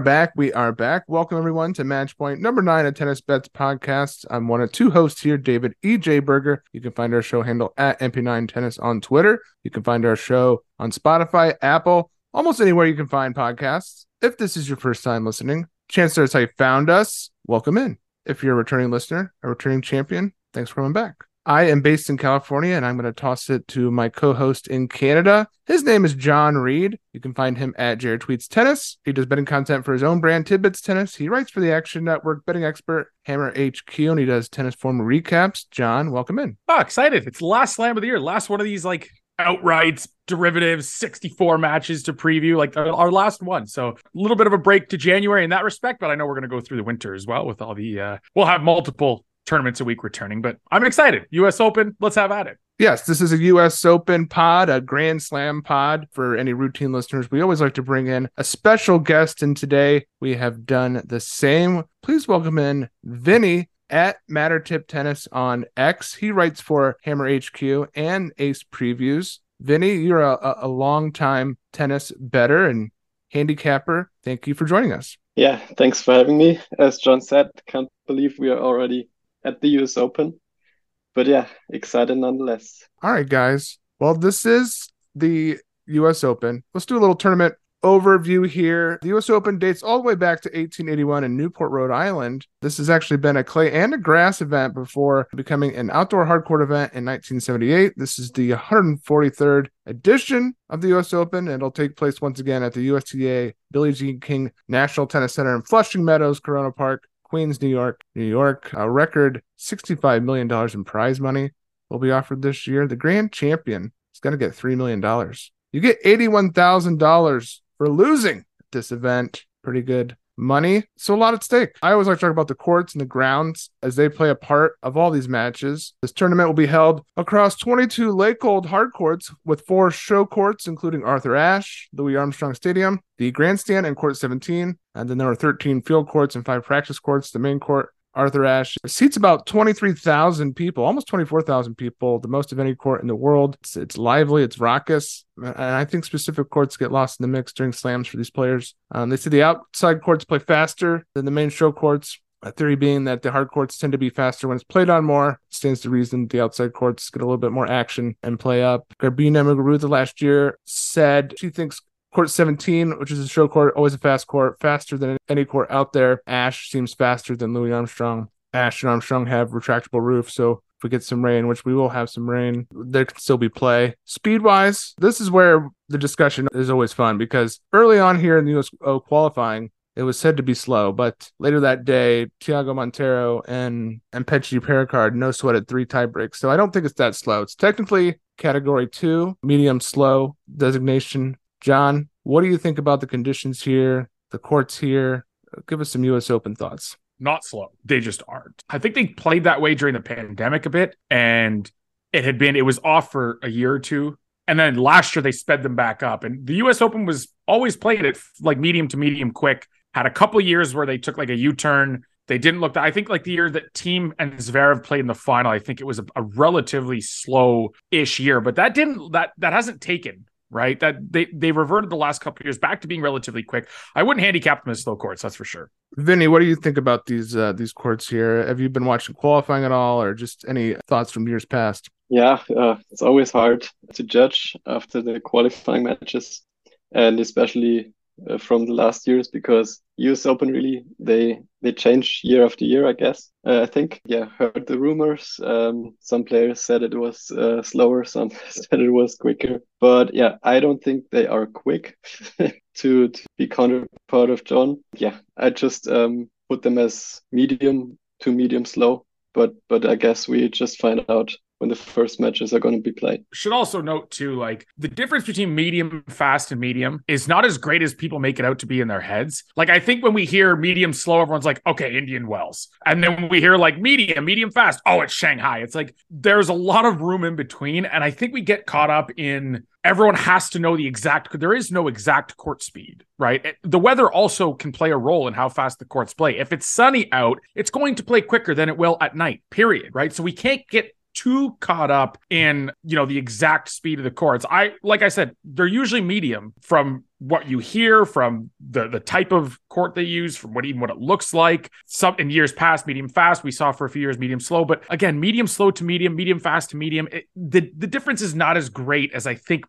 are back. We are back. Welcome everyone to Match Point number nine of Tennis Bets Podcast. I'm one of two hosts here, David E.J. Berger. You can find our show handle at MP9 Tennis on Twitter. You can find our show on Spotify, Apple, almost anywhere you can find podcasts. If this is your first time listening, chance that's how you found us. Welcome in. If you're a returning listener, a returning champion, thanks for coming back. I am based in California and I'm going to toss it to my co host in Canada. His name is Jon Reed. You can find him at Jared Tweets Tennis. He does betting content for his own brand, Tidbits Tennis. He writes for the Action Network, betting expert, Hammer HQ, and he does tennis form recaps. Jon, welcome in. Oh, excited. It's the last slam of the year. Last one of these like outrights, derivatives, 64 matches to preview, like our last one. So a little bit of a break to January in that respect, but I know we're going to go through the winter as well with all the, uh, we'll have multiple tournaments a week returning, but I'm excited. US Open, let's have at it. Yes, this is a US Open pod, a Grand Slam pod for any routine listeners. We always like to bring in a special guest, and today we have done the same. Please welcome in Vinny at Matter Tip Tennis on X. He writes for Hammer HQ and Ace Previews. Vinny, you're a, a long time tennis better and handicapper. Thank you for joining us. Yeah, thanks for having me. As Jon said, can't believe we are already at the US Open. But yeah, excited nonetheless. All right, guys. Well, this is the US Open. Let's do a little tournament overview here. The US Open dates all the way back to 1881 in Newport, Rhode Island. This has actually been a clay and a grass event before becoming an outdoor hardcourt event in 1978. This is the 143rd edition of the US Open. It'll take place once again at the USTA Billie Jean King National Tennis Center in Flushing Meadows, Corona Park. Queens, New York, New York. A record $65 million in prize money will be offered this year. The grand champion is going to get $3 million. You get $81,000 for losing this event. Pretty good money. So a lot at stake. I always like to talk about the courts and the grounds as they play a part of all these matches. This tournament will be held across 22 Laykold hard courts with four show courts, including Arthur Ashe, Louis Armstrong Stadium, the grandstand and court 17. And then there are 13 field courts and five practice courts. The main court Arthur Ashe seats about 23,000 people, almost 24,000 people, the most of any court in the world. It's, it's, lively, it's raucous. And I think specific courts get lost in the mix during slams for these players. Um, they say the outside courts play faster than the main show courts. A theory being that the hard courts tend to be faster when it's played on more. Stands to reason the outside courts get a little bit more action and play up. Garbine Muguruza last year said she thinks Court 17, which is a show court, always a fast court, faster than any court out there. Ashe seems faster than Louis Armstrong. Ashe and Armstrong have retractable roofs, so if we get some rain, which we will have some rain, there can still be play. Speed wise, this is where the discussion is always fun because early on here in the US qualifying, it was said to be slow, but later that day, Thiago Monteiro and and Mpetshi Perricard no sweated three tie breaks. So I don't think it's that slow. It's technically category two, medium slow designation Jon, what do you think about the conditions here, the courts here? Give us some US Open thoughts. Not slow. They just aren't. I think they played that way during the pandemic a bit, and it had been, it was off for a year or two. And then last year they sped them back up. And the US Open was always played at like medium to medium quick. Had a couple years where they took like a U turn. They didn't look. That. I think like the year that Thiem and Zverev played in the final, I think it was a, a relatively slow-ish year. But that didn't that that hasn't taken right? That they they reverted the last couple years back to being relatively quick. I wouldn't handicap them as slow courts, that's for sure. Vinny, what do you think about these uh, these courts here? Have you been watching qualifying at all, or just any thoughts from years past? Yeah, uh, it's always hard to judge after the qualifying matches, and especially uh, from the last years because US Open really they they change year after year. I guess uh, I think yeah heard the rumors. Um, some players said it was uh, slower, some said it was quicker. But yeah, I don't think they are quick to to be counterpart of Jon. Yeah, I just um, put them as medium to medium slow. But but I guess we just find out when the first matches are going to be played. Should also note too, like the difference between medium fast and medium is not as great as people make it out to be in their heads. Like I think when we hear medium slow, everyone's like, okay, Indian Wells, and then when we hear like medium, medium fast, oh, it's Shanghai. It's like there's a lot of room in between, and I think we get caught up in everyone has to know the exact there is no exact court speed right eh, the weather also can play a role in how fast the courts play if it's sunny out it's going to play quicker than it will at night period right so we can't get too caught up in you know the exact speed of the courts. I like I said, they're usually medium from what you hear, from the the type of court they use, from what even what it looks like. Some in years past, medium fast. We saw for a few years medium slow, but again, medium slow to medium, medium fast to medium. It, the the difference is not as great as I think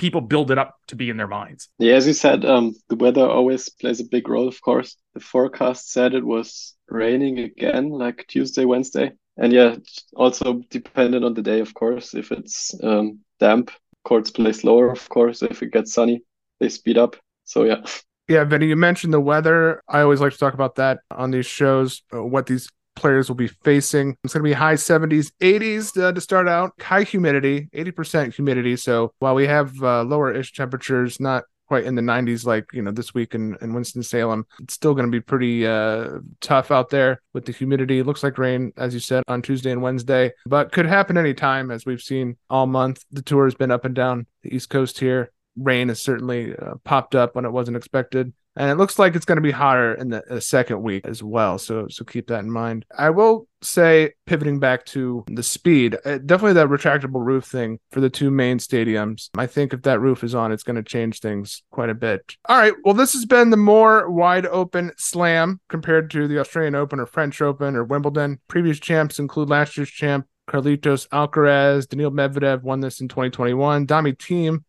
people build it up to be in their minds. Yeah, as you said, um, the weather always plays a big role. Of course, the forecast said it was raining again, like Tuesday, Wednesday, and yeah, also dependent on the day, of course. If it's um, damp, courts play slower. Of course, if it gets sunny, they speed up. So yeah. Yeah, Vinny, you mentioned the weather. I always like to talk about that on these shows, uh, what these players will be facing. It's going to be high 70s, 80s uh, to start out, high humidity, 80% humidity. So while we have uh, lower ish temperatures, not quite in the 90s like you know this week in, in winston-salem. It's still going to be pretty uh, tough out there with the humidity. It looks like rain as you said on tuesday and wednesday but could happen anytime as we've seen all month. The tour has been up and down the east coast here. Rain has certainly uh, popped up when it wasn't expected and it looks like it's going to be hotter in the, the, second week as well. So so keep that in mind. I will say, pivoting back to the speed, uh, definitely that retractable roof thing for the two main stadiums. I think if that roof is on, it's going to change things quite a bit. All right, well, this has been the more wide open slam compared to the Australian Open or French Open or Wimbledon. Previous champs include last year's champ Carlitos Alcaraz, Daniil Medvedev won this in 2021. Domi Thiem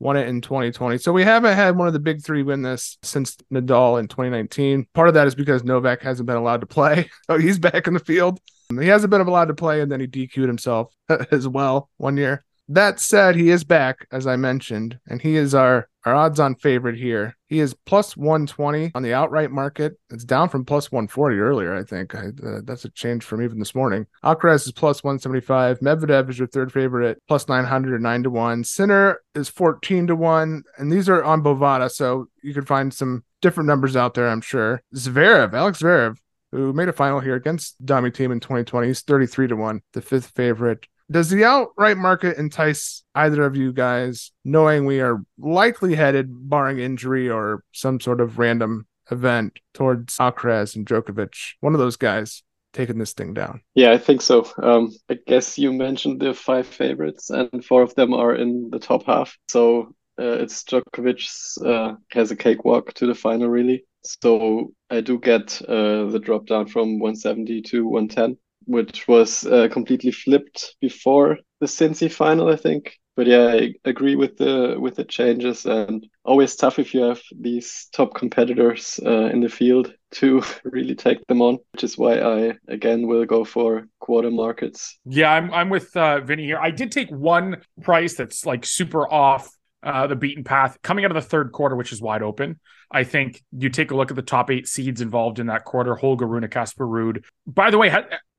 won it in 2020. So we haven't had one of the big three win this since Nadal in 2019. Part of that is because Novak hasn't been allowed to play. So he's back in the field. He hasn't been allowed to play, and then he DQ'd himself as well one year. That said, he is back, as I mentioned, and he is our, our odds on favorite here. He is plus 120 on the outright market. It's down from plus 140 earlier, I think. I, uh, that's a change from even this morning. Alcaraz is plus 175. Medvedev is your third favorite, plus 900 9 to 1. Sinner is 14 to 1. And these are on Bovada, so you can find some different numbers out there, I'm sure. Zverev, Alex Zverev, who made a final here against Domi Thiem in 2020, he's 33 to 1, the fifth favorite does the outright market entice either of you guys, knowing we are likely headed, barring injury or some sort of random event, towards Alcaraz and Djokovic? One of those guys taking this thing down. Yeah, I think so. Um, I guess you mentioned the five favorites, and four of them are in the top half. So uh, it's Djokovic uh, has a cakewalk to the final, really. So I do get uh, the drop down from 170 to 110 which was uh, completely flipped before the Cincy final, I think. But yeah, I agree with the with the changes, and always tough if you have these top competitors uh, in the field to really take them on. Which is why I again will go for quarter markets. Yeah, I'm I'm with uh, Vinny here. I did take one price that's like super off uh, the beaten path coming out of the third quarter, which is wide open. I think you take a look at the top eight seeds involved in that quarter: Holger Rune, Casper Ruud. By the way,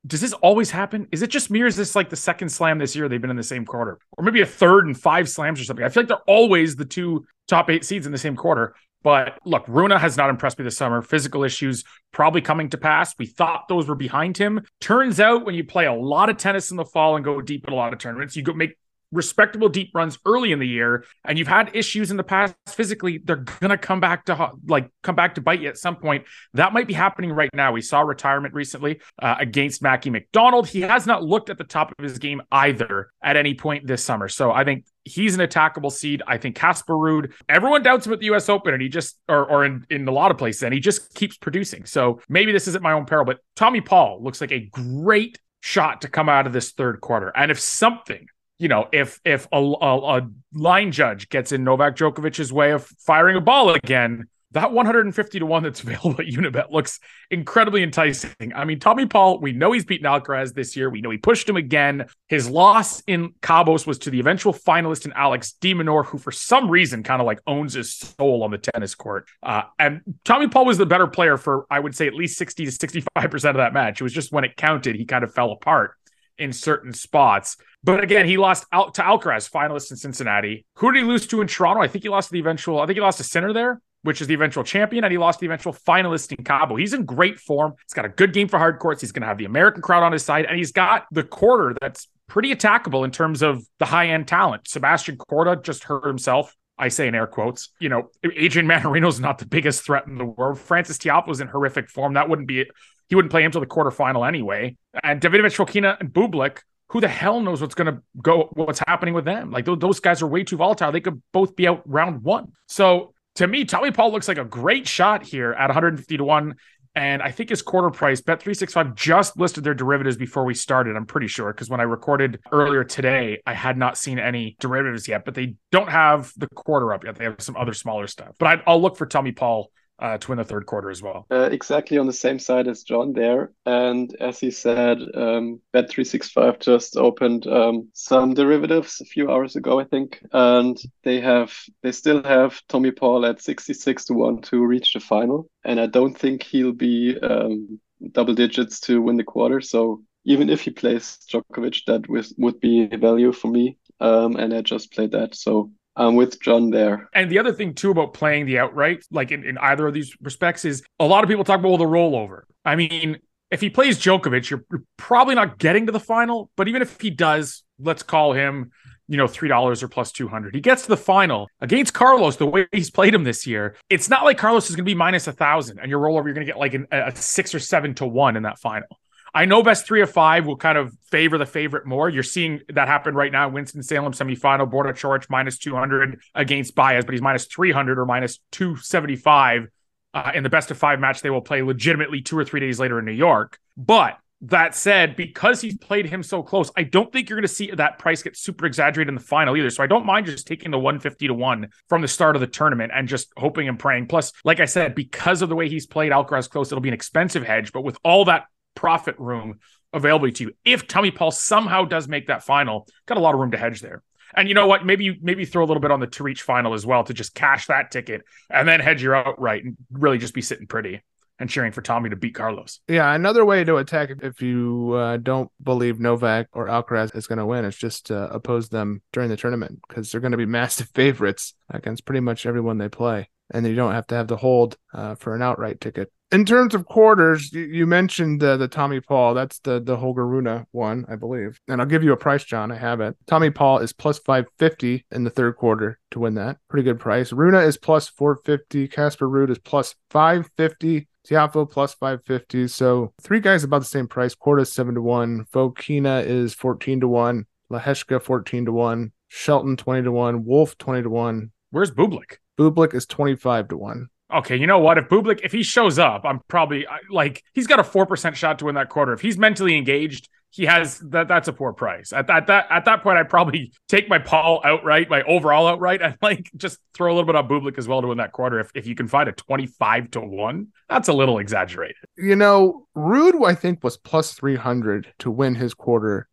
does this always happen? Is it just me or is this like the second slam this year they've been in the same quarter? Or maybe a third and five slams or something. I feel like they're always the two top eight seeds in the same quarter. But look, Rune has not impressed me this summer. Physical issues probably coming to pass. We thought those were behind him. Turns out when you play a lot of tennis in the fall and go deep in a lot of tournaments, you go make respectable deep runs early in the year and you've had issues in the past physically they're gonna come back to like come back to bite you at some point. That might be happening right now. We saw retirement recently uh, against Mackie McDonald. He has not looked at the top of his game either at any point this summer. So I think he's an attackable seed. I think Casper Ruud everyone doubts him at the US Open and he just or, or in, in a lot of places and he just keeps producing. So maybe this isn't my own peril but Tommy Paul looks like a great shot to come out of this third quarter. And if something you know, if if a, a, a, line judge gets in Novak Djokovic's way of firing a ball again, that 150 to 1 that's available at Unibet looks incredibly enticing. I mean, Tommy Paul, we know he's beaten Alcaraz this year. We know he pushed him again. His loss in Cabos was to the eventual finalist in Alex de Minaur, who for some reason kind of like owns his soul on the tennis court. Uh, and Tommy Paul was the better player for, I would say, at least 60 to 65% of that match. It was just when it counted, he kind of fell apart in certain spots. But again, he lost out to Alcaraz, finalist in Cincinnati. Who did he lose to in Toronto? I think he lost to the eventual. I think he lost to Sinner there, which is the eventual champion, and he lost the eventual finalist in Cabo. He's in great form. He's got a good game for hard courts. He's going to have the American crowd on his side, and he's got the quarter that's pretty attackable in terms of the high end talent. Sebastian Korda just hurt himself. I say in air quotes. You know, Adrian Mannarino's not the biggest threat in the world. Frances Tiafoe's in horrific form. That wouldn't be he wouldn't play him the quarterfinal anyway. And Davidovich Fokina and Bublik, who the hell knows what's going to go, what's happening with them? Like those, guys are way too volatile. They could both be out round one. So to me, Tommy Paul looks like a great shot here at 150 to 1. And I think his quarter price, Bet365 just listed their derivatives before we started. I'm pretty sure because when I recorded earlier today, I had not seen any derivatives yet, but they don't have the quarter up yet. They have some other smaller stuff. But i will look for Tommy Paul uh, to win the third quarter as well. Uh, exactly on the same side as Jon there. And as he said, um, Bet365 just opened um, some derivatives a few hours ago, I think. And they have, they still have Tommy Paul at 66 to 1 to reach the final. And I don't think he'll be um, double digits to win the quarter. So even if he plays Djokovic, that would be value for me. Um, and I just played that. So I'm with Jon there. And the other thing too about playing the outright, like in, in either of these respects, is a lot of people talk about well, the rollover. I mean, if he plays Djokovic, you're, you're probably not getting to the final. But even if he does, let's call him, you know, three dollars or plus two hundred. He gets to the final against Carlos. The way he's played him this year, it's not like Carlos is going to be minus a thousand, and your rollover, you're going to get like an, a six or seven to one in that final. I know best three of five will kind of favor the favorite more. You're seeing that happen right now. Winston Salem semifinal, Borna Coric minus 200 against Baez, but he's minus 300 or minus 275 uh, in the best of five match they will play legitimately two or three days later in New York. But that said, because he's played him so close, I don't think you're going to see that price get super exaggerated in the final either. So I don't mind just taking the 150 to 1 from the start of the tournament and just hoping and praying. Plus, like I said, because of the way he's played Alcaraz close, it'll be an expensive hedge. But with all that profit room available to you. If Tommy Paul somehow does make that final, got a lot of room to hedge there. And you know what? Maybe you maybe throw a little bit on the to reach final as well to just cash that ticket and then hedge your outright and really just be sitting pretty and cheering for Tommy to beat Carlos. Yeah, another way to attack if you uh, don't believe Novak or Alcaraz is going to win is just uh, oppose them during the tournament because they're going to be massive favorites against pretty much everyone they play, and you don't have to have the hold uh, for an outright ticket in terms of quarters, you, you mentioned the the Tommy Paul. That's the the Holger Rune one, I believe. And I'll give you a price, Jon. I have it. Tommy Paul is plus five fifty in the third quarter to win that. Pretty good price. Rune is plus four fifty. Casper Ruud is plus five fifty. Tiafoe plus 550. So three guys about the same price. Korda 7 to 1. Fokina is 14 to 1. Lehecka 14 to 1. Shelton 20 to 1. Wolf 20 to 1. Where's Bublik? Bublik is 25 to 1 okay, you know what? If Bublik, if he shows up, I'm probably like he's got a four percent shot to win that quarter. If he's mentally engaged, he has that. That's a poor price. At that, that at that point, I'd probably take my Paul outright, my overall outright, and like just throw a little bit on Bublik as well to win that quarter. If if you can find a twenty five to one, that's a little exaggerated. You know, Ruud, I think was plus three hundred to win his quarter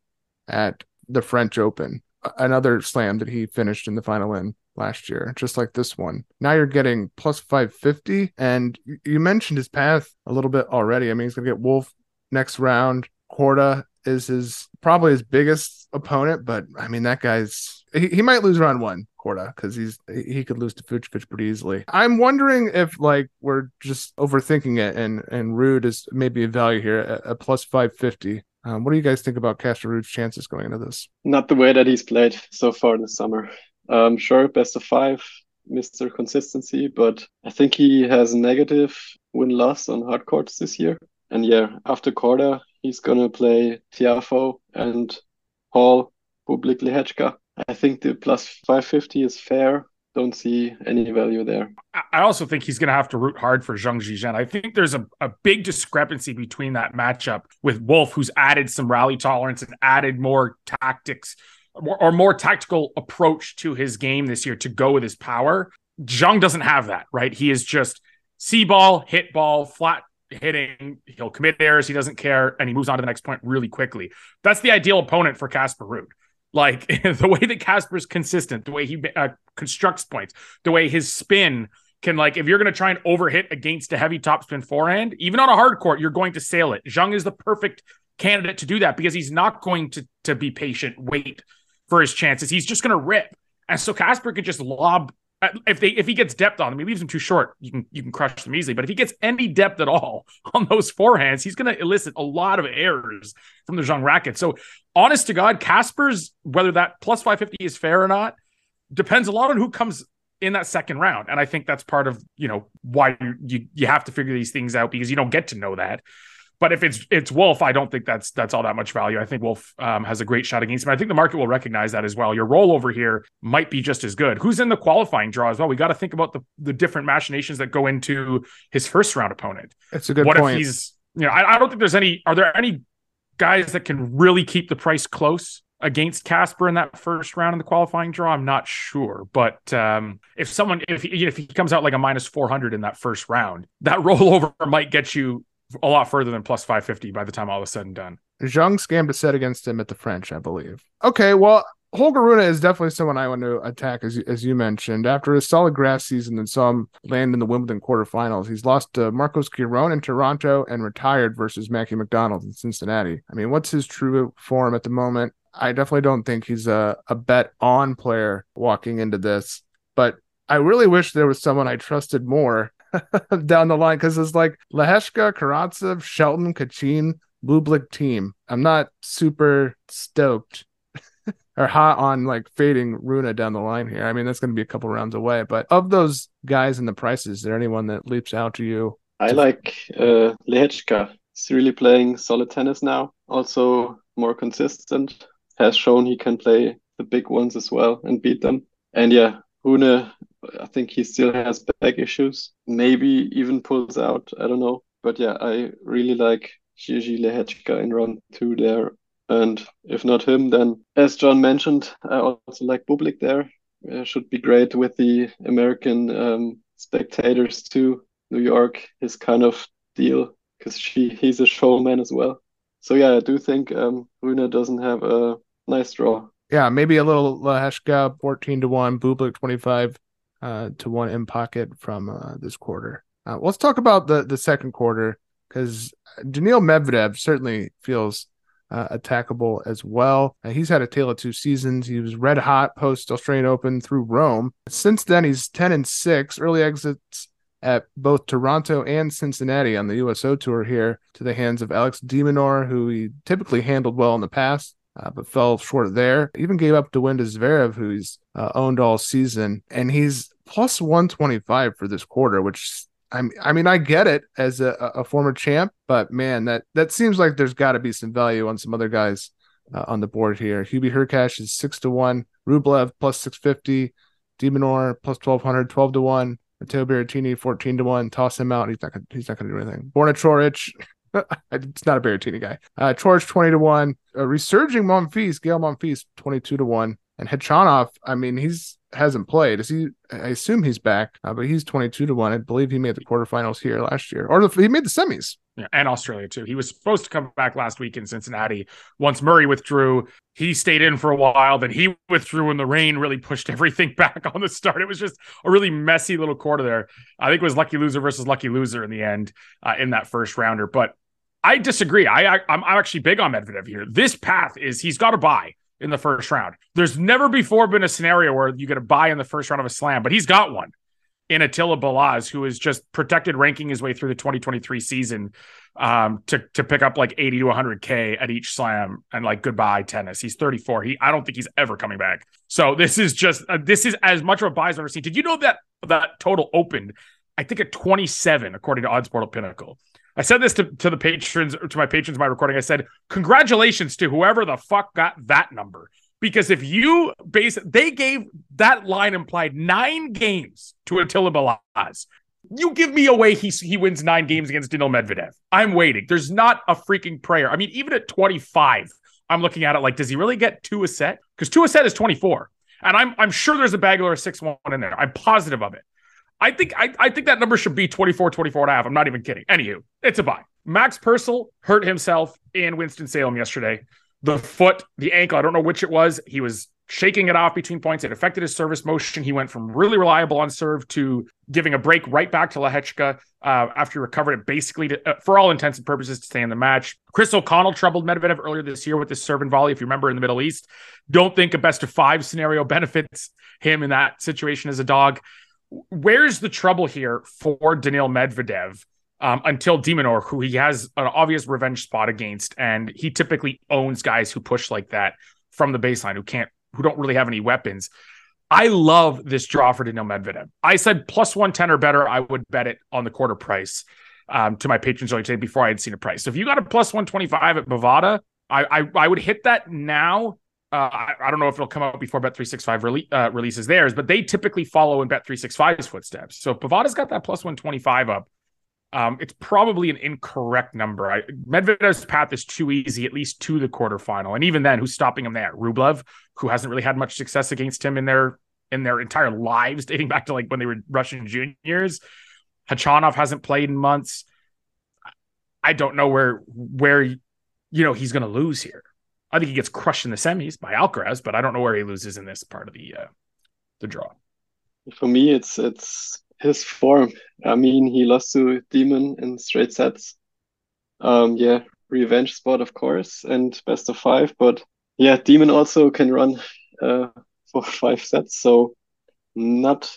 at the French Open. Another slam that he finished in the final in last year, just like this one. Now you're getting plus 550. And you mentioned his path a little bit already. I mean, he's going to get Wolf next round. Korda is his probably his biggest opponent, but I mean, that guy's he, he might lose round one. Korda because he's he could lose to Fucsovics pretty easily. I'm wondering if like we're just overthinking it and and Ruud is maybe a value here at, at plus 550. Um, what do you guys think about Casper Ruud's chances going into this? Not the way that he's played so far this summer. Um, sure, best of five, Mr. Consistency, but I think he has negative win loss on hard courts this year. And yeah, after Korda, he's gonna play Tiafoe and Paul Bublik Lehecka. I think the plus 550 is fair. Don't see any value there. I also think he's going to have to root hard for Zhang Zhizhen. I think there's a, a big discrepancy between that matchup with Wolf, who's added some rally tolerance and added more tactics or more tactical approach to his game this year to go with his power. Zhang doesn't have that, right? He is just see ball, hit ball, flat hitting. He'll commit errors. He doesn't care, and he moves on to the next point really quickly. That's the ideal opponent for Casper Ruud. Like the way that Casper's consistent, the way he uh, constructs points, the way his spin can like if you're going to try and overhit against a heavy topspin forehand, even on a hard court, you're going to sail it. Zhang is the perfect candidate to do that because he's not going to to be patient, wait for his chances. He's just going to rip. And so Casper could just lob if they if he gets depth on him, he leaves him too short. You can you can crush them easily. But if he gets any depth at all on those forehands, he's going to elicit a lot of errors from the Zhang racket. So honest to God, Casper's whether that plus five fifty is fair or not depends a lot on who comes in that second round. And I think that's part of you know why you, you have to figure these things out because you don't get to know that. But if it's it's Wolf, I don't think that's that's all that much value. I think Wolf um, has a great shot against him. I think the market will recognize that as well. Your rollover here might be just as good. Who's in the qualifying draw as well? We got to think about the the different machinations that go into his first round opponent. That's a good what point. if he's you know I, I don't think there's any. Are there any guys that can really keep the price close? against Casper in that first round in the qualifying draw? I'm not sure, but um, if someone if he, if he comes out like a minus 400 in that first round, that rollover might get you a lot further than plus 550 by the time all is said and done. Zhang scammed a set against him at the French, I believe. Okay, well, Holger Rune is definitely someone I want to attack, as you, as you mentioned. After a solid grass season and saw him land in the Wimbledon quarterfinals, he's lost to Marcos Giron in Toronto and retired versus Mackie McDonald in Cincinnati. I mean, what's his true form at the moment? I definitely don't think he's a, a bet on player walking into this, but I really wish there was someone I trusted more down the line because it's like Lehecka, Karatsev, Shelton, Kachin, Bublik team. I'm not super stoked or hot on like fading Rune down the line here. I mean, that's going to be a couple rounds away, but of those guys and the prices, is there anyone that leaps out to you? I like uh, Lehecka. He's really playing solid tennis now. Also more consistent. Has shown he can play the big ones as well and beat them. And yeah, Rune, I think he still has back issues. Maybe even pulls out. I don't know. But yeah, I really like Gigi Lehecka in round two there. And if not him, then as Jon mentioned, I also like Bublik there. Uh, should be great with the American um, spectators too. New York is kind of deal because she he's a showman as well. So yeah, I do think um, Rune doesn't have a nice draw. Yeah, maybe a little Lehecka, fourteen to one, Bublik twenty five uh, to one in pocket from uh, this quarter. Uh, let's talk about the the second quarter because Daniil Medvedev certainly feels uh, attackable as well. Uh, he's had a tale of two seasons. He was red hot post Australian Open through Rome. Since then, he's 10 and 6, early exits at both Toronto and Cincinnati on the USO tour here to the hands of Alex de Minaur, who he typically handled well in the past. Uh, but fell short there. Even gave up to win to Zverev, who he's uh, owned all season, and he's plus 125 for this quarter, which I mean, I mean, I get it as a, a former champ, but man, that that seems like there's got to be some value on some other guys uh, on the board here. Hubie Hurkacz is six to one, Rublev plus six fifty, de Minaur plus 1200, 12 to one, Matteo Berrettini 14 to one. Toss him out. He's not gonna, he's not going to do anything. Borna Coric. it's not a Berrettini guy. Uh, Coric 20 to 1. Uh, resurging Monfils, Gael Monfils 22 to 1. And Khachanov, I mean, he's hasn't played. Is he? I assume he's back, uh, but he's twenty-two to one. I believe he made the quarterfinals here last year, or the, he made the semis. Yeah, and Australia too. He was supposed to come back last week in Cincinnati. Once Murray withdrew, he stayed in for a while. Then he withdrew, and the rain really pushed everything back on the start. It was just a really messy little quarter there. I think it was lucky loser versus lucky loser in the end uh, in that first rounder. But I disagree. I, I I'm actually big on Medvedev here. This path is he's got to buy in the first round. There's never before been a scenario where you get a buy in the first round of a slam, but he's got one in Attila Balazs, who is just protected ranking his way through the 2023 season um, to to pick up like 80 to 100k at each slam and like goodbye tennis. He's 34. He I don't think he's ever coming back. So this is just uh, this is as much of a buy as I've ever seen. Did you know that that total opened? I think at 27 according to Odds Portal Pinnacle. I said this to, to the patrons, to my patrons, my recording. I said, congratulations to whoever the fuck got that number. Because if you base, they gave that line implied nine games to Attila Balazs. You give me away, he he wins nine games against Daniil Medvedev. I'm waiting. There's not a freaking prayer. I mean, even at 25, I'm looking at it like, does he really get two a set? Because two a set is 24, and I'm I'm sure there's a Bagler or a six one in there. I'm positive of it. I think I, I think that number should be 24, 24 and a half. I'm not even kidding. Anywho, it's a buy. Max Purcell hurt himself in Winston-Salem yesterday. The foot, the ankle, I don't know which it was. He was shaking it off between points. It affected his service motion. He went from really reliable on serve to giving a break right back to Lehecka uh, after he recovered it basically to, uh, for all intents and purposes to stay in the match. Chris O'Connell troubled Medvedev earlier this year with his serve and volley. If you remember in the Middle East, don't think a best of five scenario benefits him in that situation as a dog where's the trouble here for Daniil Medvedev um, until de Minaur, who he has an obvious revenge spot against, and he typically owns guys who push like that from the baseline, who can't, who don't really have any weapons. I love this draw for Daniil Medvedev. I said plus 110 or better, I would bet it on the quarter price. um, to my patrons earlier today before I had seen a price. So if you got a plus 125 at Bovada, I, I, I would hit that now. Uh, I, I, don't know if it'll come out before Bet365 rele- uh, releases theirs, but they typically follow in Bet365's footsteps. So if Bovada's got that plus 125 up, um, it's probably an incorrect number. I, Medvedev's path is too easy, at least to the quarterfinal, and even then, who's stopping him there? Rublev, who hasn't really had much success against him in their in their entire lives, dating back to like when they were Russian juniors. Khachanov hasn't played in months. I don't know where where you know he's going to lose here. I think he gets crushed in the semis by Alcaraz, but I don't know where he loses in this part of the uh, the draw. For me, it's it's his form. I mean, he lost to Demon in straight sets. Um, yeah, revenge spot, of course, and best of five. But yeah, Demon also can run uh, for five sets, so not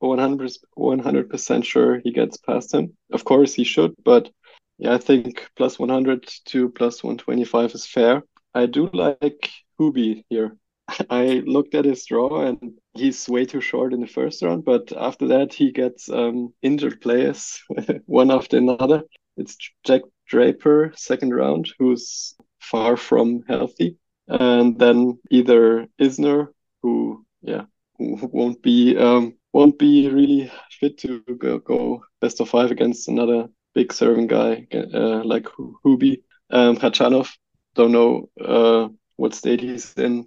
100 percent sure he gets past him. Of course, he should, but yeah, I think plus 100 to plus 125 is fair. I do like Hubie here. I looked at his draw and he's way too short in the first round, but after that he gets um, injured players one after another. It's Jack Draper second round, who's far from healthy, and then either Isner, who yeah won't be um, won't be really fit to go, go best of five against another big serving guy uh, like Hubie. Um, Khachanov, don't know uh, what state he's in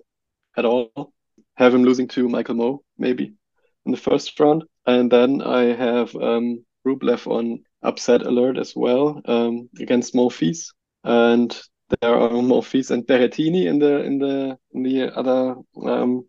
at all. Have him losing to Michael Mmoh, maybe, in the first round. And then I have um, Rublev on upset alert as well um, against Monfils. And there are Monfils and Berrettini in the in the in the other. Um,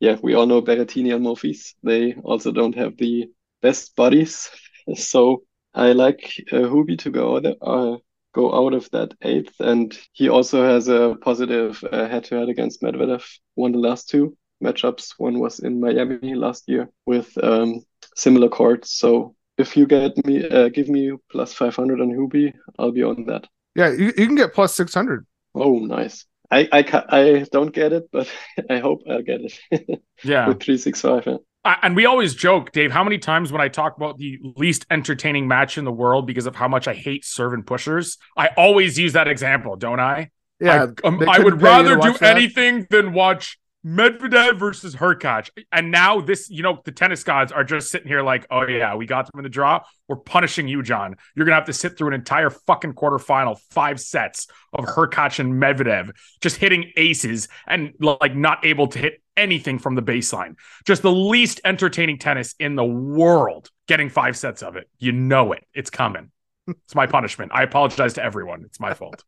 yeah, we all know Berrettini and Monfils. They also don't have the best bodies, so I like uh, Hubie to go uh, go out of that eighth, and he also has a positive uh, head-to-head against Medvedev. Won the last two matchups. One was in Miami last year with um, similar courts. So if you get me, uh, give me plus five hundred on Hubie, I'll be on that. Yeah, you, you can get plus six hundred. Oh, nice. I I I don't get it, but I hope I'll get it. yeah, with three six five. Yeah and we always joke, Dave, how many times when I talk about the least entertaining match in the world because of how much I hate serve pushers, I always use that example, don't I? Yeah. I, um, I would rather do that. anything than watch Medvedev versus Hurkacz. And now this, you know, the tennis gods are just sitting here like, oh yeah, we got them in the draw. We're punishing you, Jon. You're gonna have to sit through an entire fucking quarterfinal, five sets of Hurkacz and Medvedev just hitting aces and like not able to hit anything from the baseline. Just the least entertaining tennis in the world. Getting five sets of it. You know it. It's coming. It's my punishment. I apologize to everyone. It's my fault.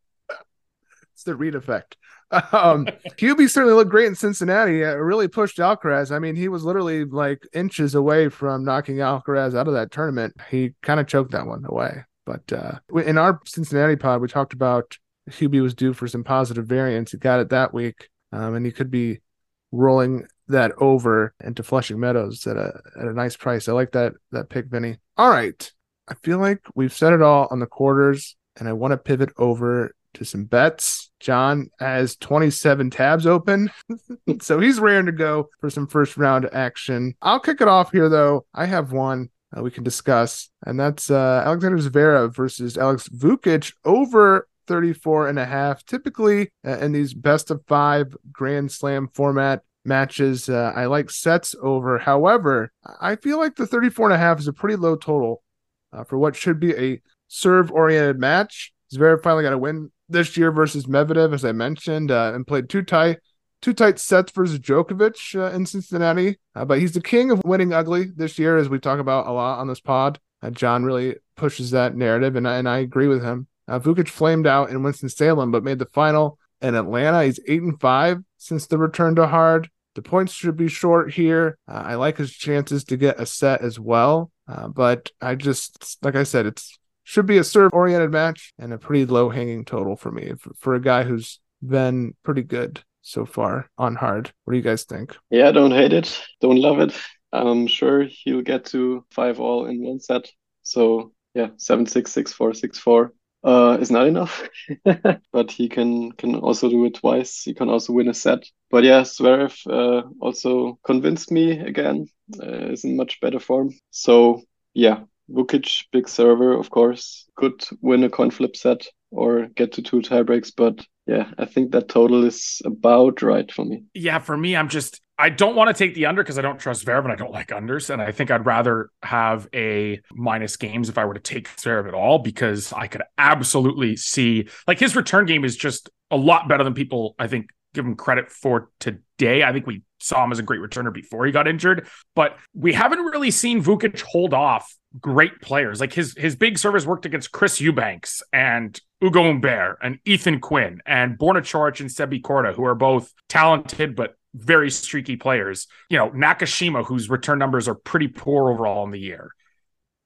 it's the Reed effect. Um, Hubie certainly looked great in Cincinnati. Uh, really pushed Alcaraz. I mean, he was literally like inches away from knocking Alcaraz out of that tournament. He kind of choked that one away. But uh, in our Cincinnati pod, we talked about Hubie was due for some positive variance. He got it that week, um, and he could be rolling that over into Flushing Meadows at a at a nice price. I like that that pick, Vinny. All right, I feel like we've said it all on the quarters, and I want to pivot over to some bets. Jon has 27 tabs open, so he's raring to go for some first round action. I'll kick it off here, though. I have one uh, we can discuss, and that's uh, Alexander Zverev versus Alex Vukic over 34 and a half. Typically, uh, in these best of five Grand Slam format matches, uh, I like sets over. However, I feel like the 34 and a half is a pretty low total uh, for what should be a serve oriented match. Zverev finally got a win this year versus Medvedev, as I mentioned, uh, and played two tight, two tight sets versus Djokovic uh, in Cincinnati. Uh, but he's the king of winning ugly this year, as we talk about a lot on this pod. Jon really pushes that narrative, and, and I agree with him. Uh, Vukic flamed out in Winston Salem, but made the final in Atlanta. He's eight and five since the return to hard. The points should be short here. Uh, I like his chances to get a set as well, uh, but I just like I said, it's should be a serve oriented match and a pretty low hanging total for me for, for a guy who's been pretty good so far on hard. What do you guys think? Yeah, don't hate it, don't love it. I'm sure he'll get to five all in one set. So yeah, seven six six four six four uh, is not enough. but he can can also do it twice. He can also win a set. But yeah, Zverev uh, also convinced me again. Uh, is in much better form. So yeah, Vukic, big server, of course, could win a coin flip set or get to two tiebreaks. But yeah, I think that total is about right for me. Yeah, for me, I'm just I don't want to take the under because I don't trust Zverev and I don't like unders. And I think I'd rather have a minus games if I were to take Zverev at all because I could absolutely see like his return game is just a lot better than people I think give him credit for today. I think we saw him as a great returner before he got injured, but we haven't really seen Vukic hold off great players. Like his his big service worked against Chris Eubanks and Ugo Humbert and Ethan Quinn and Borna Coric and Sebi Korda, who are both talented but very streaky players. You know, Nakashima, whose return numbers are pretty poor overall in the year.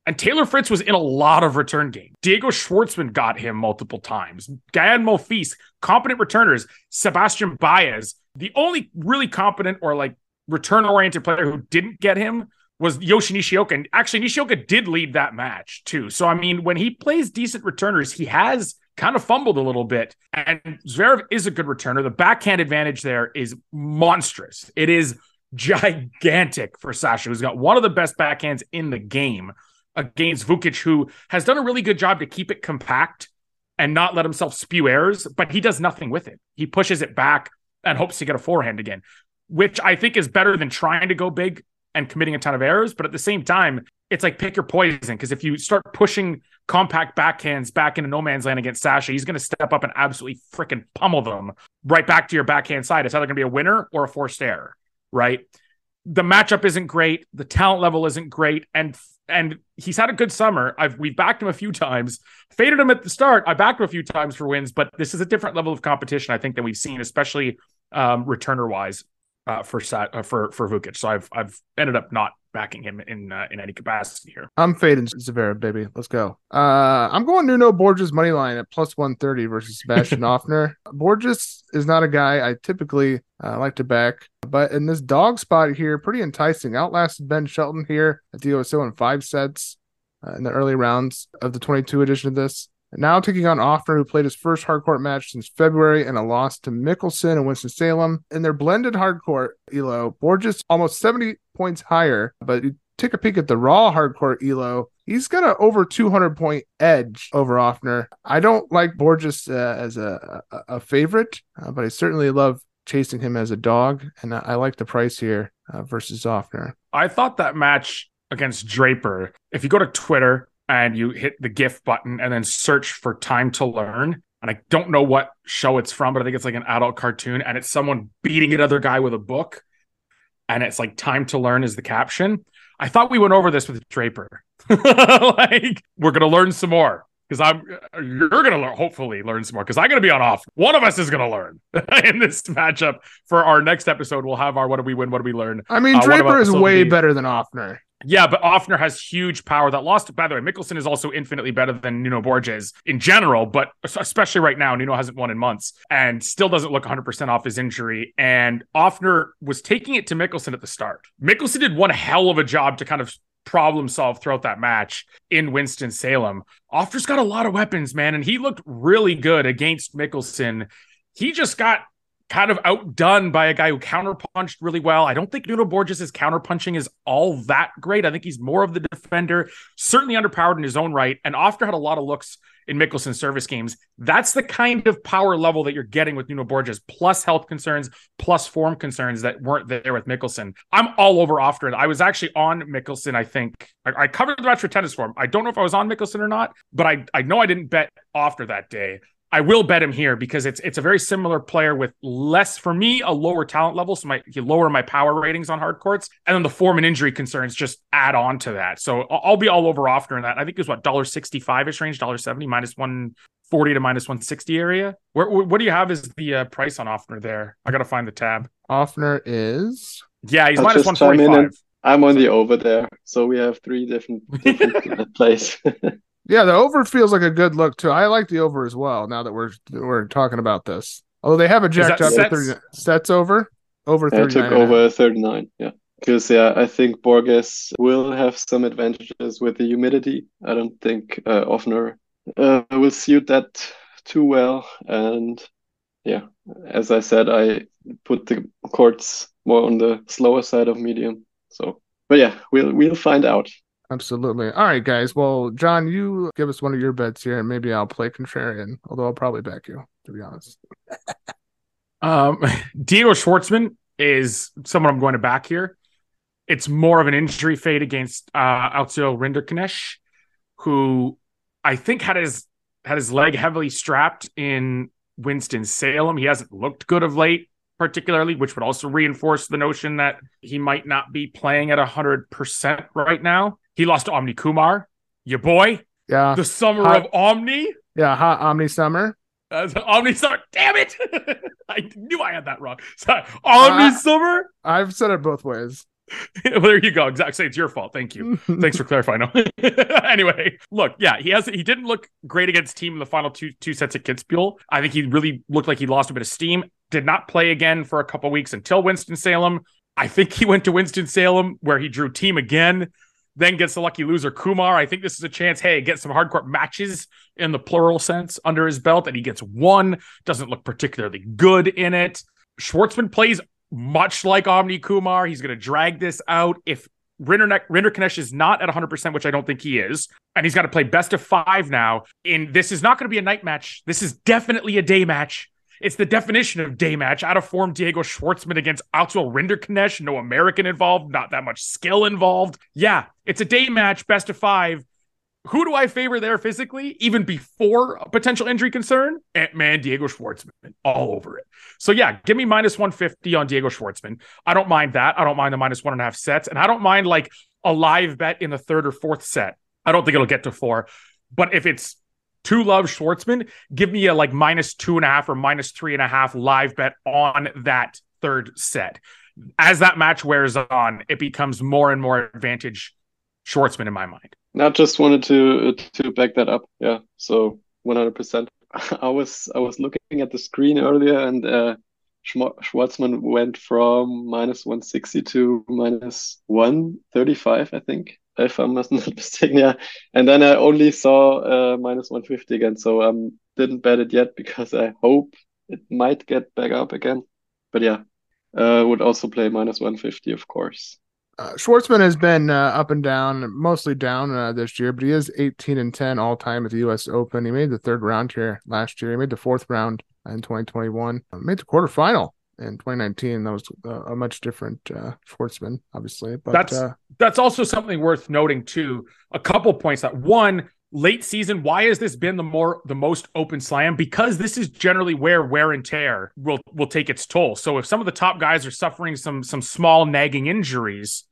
And Taylor Fritz was in a lot of return game. Diego Schwartzman got him multiple times. Gaël Monfils, competent returners. Sebastian Baez, the only really competent or like return oriented player who didn't get him was Yoshi Nishioka. And actually, Nishioka did lead that match too. So, I mean, when he plays decent returners, he has kind of fumbled a little bit. And Zverev is a good returner. The backhand advantage there is monstrous. It is gigantic for Sasha, who's got one of the best backhands in the game against Vukic, who has done a really good job to keep it compact and not let himself spew errors, but he does nothing with it. He pushes it back and hopes to get a forehand again, which I think is better than trying to go big and committing a ton of errors. But at the same time, it's like pick your poison because if you start pushing compact backhands back into no man's land against Sasha, he's going to step up and absolutely freaking pummel them right back to your backhand side. It's either going to be a winner or a forced error, right? The matchup isn't great, the talent level isn't great, and and he's had a good summer. I've we've backed him a few times, faded him at the start. I backed him a few times for wins, but this is a different level of competition. I think that we've seen, especially um, returner wise, uh, for uh, for for Vukic. So I've I've ended up not backing him in uh, in any capacity here. I'm fading Zverev, baby. Let's go. Uh, I'm going Nuno Borges money line at plus 130 versus Sebastian Ofner. Borges is not a guy I typically uh, like to back, but in this dog spot here, pretty enticing. Outlasted Ben Shelton here at the OSO in five sets uh, in the early rounds of the 22 edition of this. Now taking on Ofner, who played his first hardcourt match since February and a loss to Michelsen and Winston-Salem. In their blended hardcourt Elo, Borges almost 70 points higher, but you take a peek at the raw hardcourt Elo, he's got an over 200 point edge over Ofner. I don't like Borges uh, as a, a, a favorite, uh, but I certainly love chasing him as a dog, and I, I like the price here uh, versus Ofner. I thought that match against Draper, if you go to Twitter and you hit the GIF button and then search for Time to Learn, and I don't know what show it's from, but I think it's like an adult cartoon, and it's someone beating another guy with a book, and it's like Time to Learn is the caption. I thought we went over this with Draper. like we're gonna learn some more because I'm you're gonna learn, hopefully learn some more because I'm gonna be on off. One of us is gonna learn in this matchup. For our next episode, we'll have our what do we win, what do we learn. I mean, uh, Draper is way better than Ofner. Yeah, but Ofner has huge power that lost. By the way, Michelsen is also infinitely better than Nuno Borges in general, but especially right now, Nuno hasn't won in months and still doesn't look 100% off his injury. And Ofner was taking it to Michelsen at the start. Michelsen did one hell of a job to kind of problem solve throughout that match in Winston Salem. Ofner's got a lot of weapons, man, and he looked really good against Michelsen. He just got kind of outdone by a guy who counterpunched really well. I don't think Nuno Borges' counterpunching is all that great. I think he's more of the defender, certainly underpowered in his own right. And Ofner had a lot of looks in Michelsen service games. That's the kind of power level that you're getting with Nuno Borges, plus health concerns, plus form concerns that weren't there with Michelsen. I'm all over Ofner. I was actually on Michelsen, I think. I, I covered the match for tennis form. I don't know if I was on Michelsen or not, but I, I know I didn't bet Ofner that day. I will bet him here because it's it's a very similar player with less for me a lower talent level, so my you lower my power ratings on hard courts, and then the form and injury concerns just add on to that. So I'll, be all over Ofner in that. I think it's what dollar sixty five ish range, dollar seventy minus one forty to minus one sixty area. Where what do you have is the uh, price on Ofner there? I got to find the tab. Ofner is yeah, he's minus one forty five. I'm on the over there, so we have three different different plays. Yeah, the over feels like a good look too. I like the over as well. Now that we're we're talking about this, although they have a jacked up sets? 30, sets over over. I took over thirty nine. Yeah, because yeah, I think Borges will have some advantages with the humidity. I don't think uh, Ofner uh, will suit that too well. And yeah, as I said, I put the courts more on the slower side of medium. So, but yeah, we'll we'll find out. Absolutely. All right, guys. Well, John, you give us one of your bets here, and maybe I'll play contrarian. Although I'll probably back you, to be honest. um, Diego Schwartzman is someone I'm going to back here. It's more of an injury fade against uh, Autsil Rinderknech, who I think had his had his leg heavily strapped in Winston Salem. He hasn't looked good of late, particularly, which would also reinforce the notion that he might not be playing at hundred percent right now. He lost to Omni Kumar, your boy. Yeah, the summer hot, of Omni. Yeah, hot Omni summer. Uh, Omni Summer. Damn it! I knew I had that wrong. Sorry. Omni uh, Summer. I've said it both ways. well, there you go. Exactly. It's your fault. Thank you. Thanks for clarifying. anyway, look, yeah, he has he didn't look great against Thiem in the final two two sets at Kitzbühel. I think he really looked like he lost a bit of steam. Did not play again for a couple weeks until Winston Salem. I think he went to Winston Salem where he drew Thiem again then gets the lucky loser Kumar. I think this is a chance, hey, get some hardcore matches in the plural sense under his belt, and he gets one. Doesn't look particularly good in it. Schwartzman plays much like Omni Kumar. He's going to drag this out. If Rinder, Rinderknech is not at 100%, which I don't think he is, and he's got to play best of five now. And this is not going to be a night match. This is definitely a day match. It's the definition of day match. Out of form, Diego Schwartzman against Autsil Rinderknech. No American involved, not that much skill involved. Yeah, it's a day match, best of five. Who do I favor there physically, even before a potential injury concern? Ant Man, Diego Schwartzman, all over it. So, yeah, give me minus 150 on Diego Schwartzman. I don't mind that. I don't mind the minus one and a half sets. And I don't mind like a live bet in the third or fourth set. I don't think it'll get to four. But if it's two love Schwartzman, give me a like minus two and a half or minus three and a half live bet on that third set. As that match wears on, it becomes more and more advantage Schwartzman in my mind. Not just wanted to to back that up. Yeah, so one hundred percent. I was I was looking at the screen earlier, and uh, Schwartzman went from minus one sixty to minus one thirty five, I think if I'm not mistaken. Yeah, and then I only saw uh, minus 150 again, so I um, didn't bet it yet because I hope it might get back up again. But yeah, uh, would also play minus 150, of course. Uh, Schwartzman has been uh, up and down, mostly down uh, this year, but he is 18 and 10 all time at the U.S. Open. He made the third round here last year. He made the fourth round in 2021. Made the quarterfinal in 2019 that was a much different uh, Schwartzman, obviously. But that's uh, that's also something worth noting too. A couple points that one late season. Why has this been the more the most open slam? Because this is generally where wear and tear will will take its toll. So if some of the top guys are suffering some some small nagging injuries,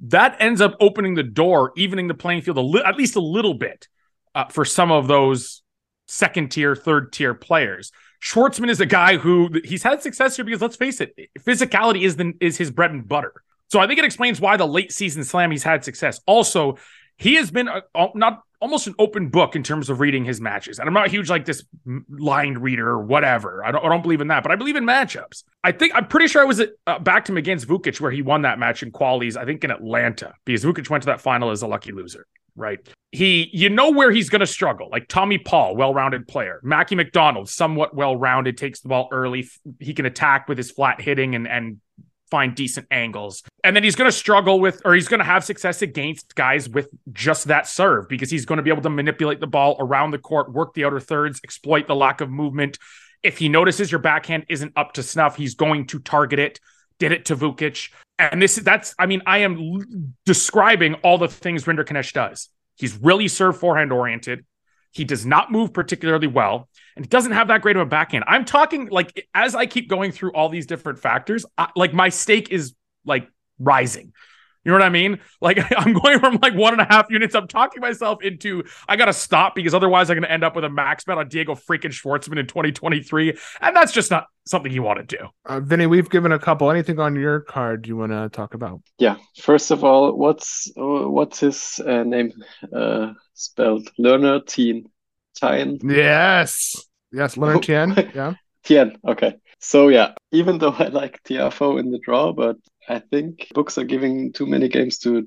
that ends up opening the door, evening the playing field a li- at least a little bit uh, for some of those second tier, third tier players. Schwartzman is a guy who he's had success here because let's face it, physicality is the is his bread and butter. So I think it explains why the late season slam he's had success. Also, he has been a, not almost an open book in terms of reading his matches. And I'm not huge like this lined reader or whatever. I don't, I don't believe in that, but I believe in matchups. I think I'm pretty sure I was at, uh, back to him against Vukic where he won that match in qualies. I think in Atlanta because Vukic went to that final as a lucky loser right? He, you know where he's going to struggle. Like Tommy Paul, well-rounded player. Mackie McDonald, somewhat well-rounded, takes the ball early. He can attack with his flat hitting and and find decent angles. And then he's going to struggle with, or he's going to have success against guys with just that serve because he's going to be able to manipulate the ball around the court, work the outer thirds, exploit the lack of movement. If he notices your backhand isn't up to snuff, he's going to target it. Did it to Vukic. And this that's I mean, I am describing all the things Rinderknech does. He's really serve forehand oriented. He does not move particularly well, and he doesn't have that great of a backhand. I'm talking like as I keep going through all these different factors, I, like my stake is like rising. You know what I mean? Like I'm going from like one and a half units. I'm talking myself into I gotta stop because otherwise I'm gonna end up with a max bet on Diego freaking Schwartzman in 2023, and that's just not something you want to do. Uh, Vinny, we've given a couple. Anything on your card you want to talk about? Yeah. First of all, what's uh, what's his uh, name uh, spelled? Learner Tien. Tien. Yes. Yes, Leonard Tien. Yeah. Tien. Okay. So yeah, even though I like Tiafoe in the draw, but I think books are giving too many games to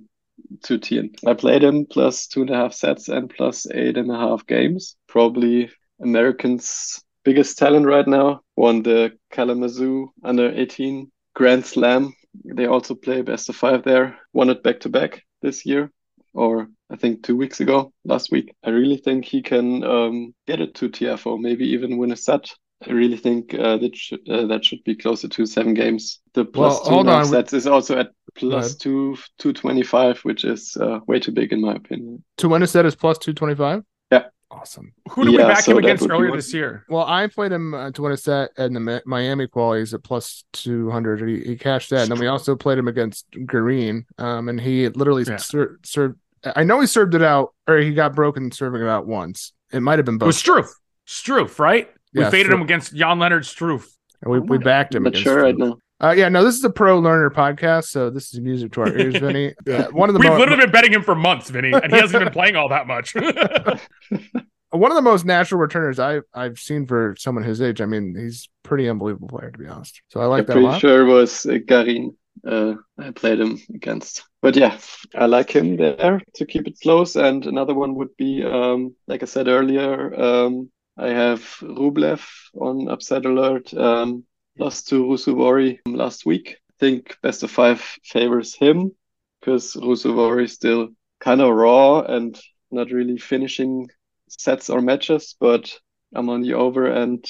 to Tien. I played him plus two and a half sets and plus eight and a half games. Probably Americans' biggest talent right now. Won the Kalamazoo under 18 Grand Slam. They also play best of five there. Won it back to back this year. or I think two weeks ago, last week. I really think he can um, get it to Tiafoe, maybe even win a set. I really think uh, that should uh, that should be closer to seven games. The plus Well, two hold on. sets is also at Go plus ahead. two two twenty five, which is uh, way too big in my opinion. To win a set is plus 225? Yeah. Awesome. Who did we back so him against earlier this year? Well, I played him uh, to win a set in the Miami qual. He's at plus 200. He, he cashed that. And then we also played him against Green. Um, and he literally Yeah. ser- served. I know he served it out, or he got broken serving it out once. It might have been It both. was Struff. Struff, right? We Yeah, faded Struff. him against Jan-Lennard Struff. And we, we backed him. I'm sure right Struff. now. Uh, yeah, no, this is a pro learner podcast, so this is music to our ears, Vinny. Uh, one of the We've mo- literally been betting him for months, Vinny, and he hasn't been playing all that much. one of the most natural returners I I've seen for someone his age. I mean, he's a pretty unbelievable player to be honest. So I like I'm that a pretty lot. sure it was uh, Garin uh, I played him against. But yeah, I like him there to keep it close. And another one would be, um, like I said earlier, um, I have Rublev on upset alert, um, lost to Ruusuvuori last week. I think best of five favors him because Ruusuvuori is still kind of raw and not really finishing sets or matches, but I'm on the over and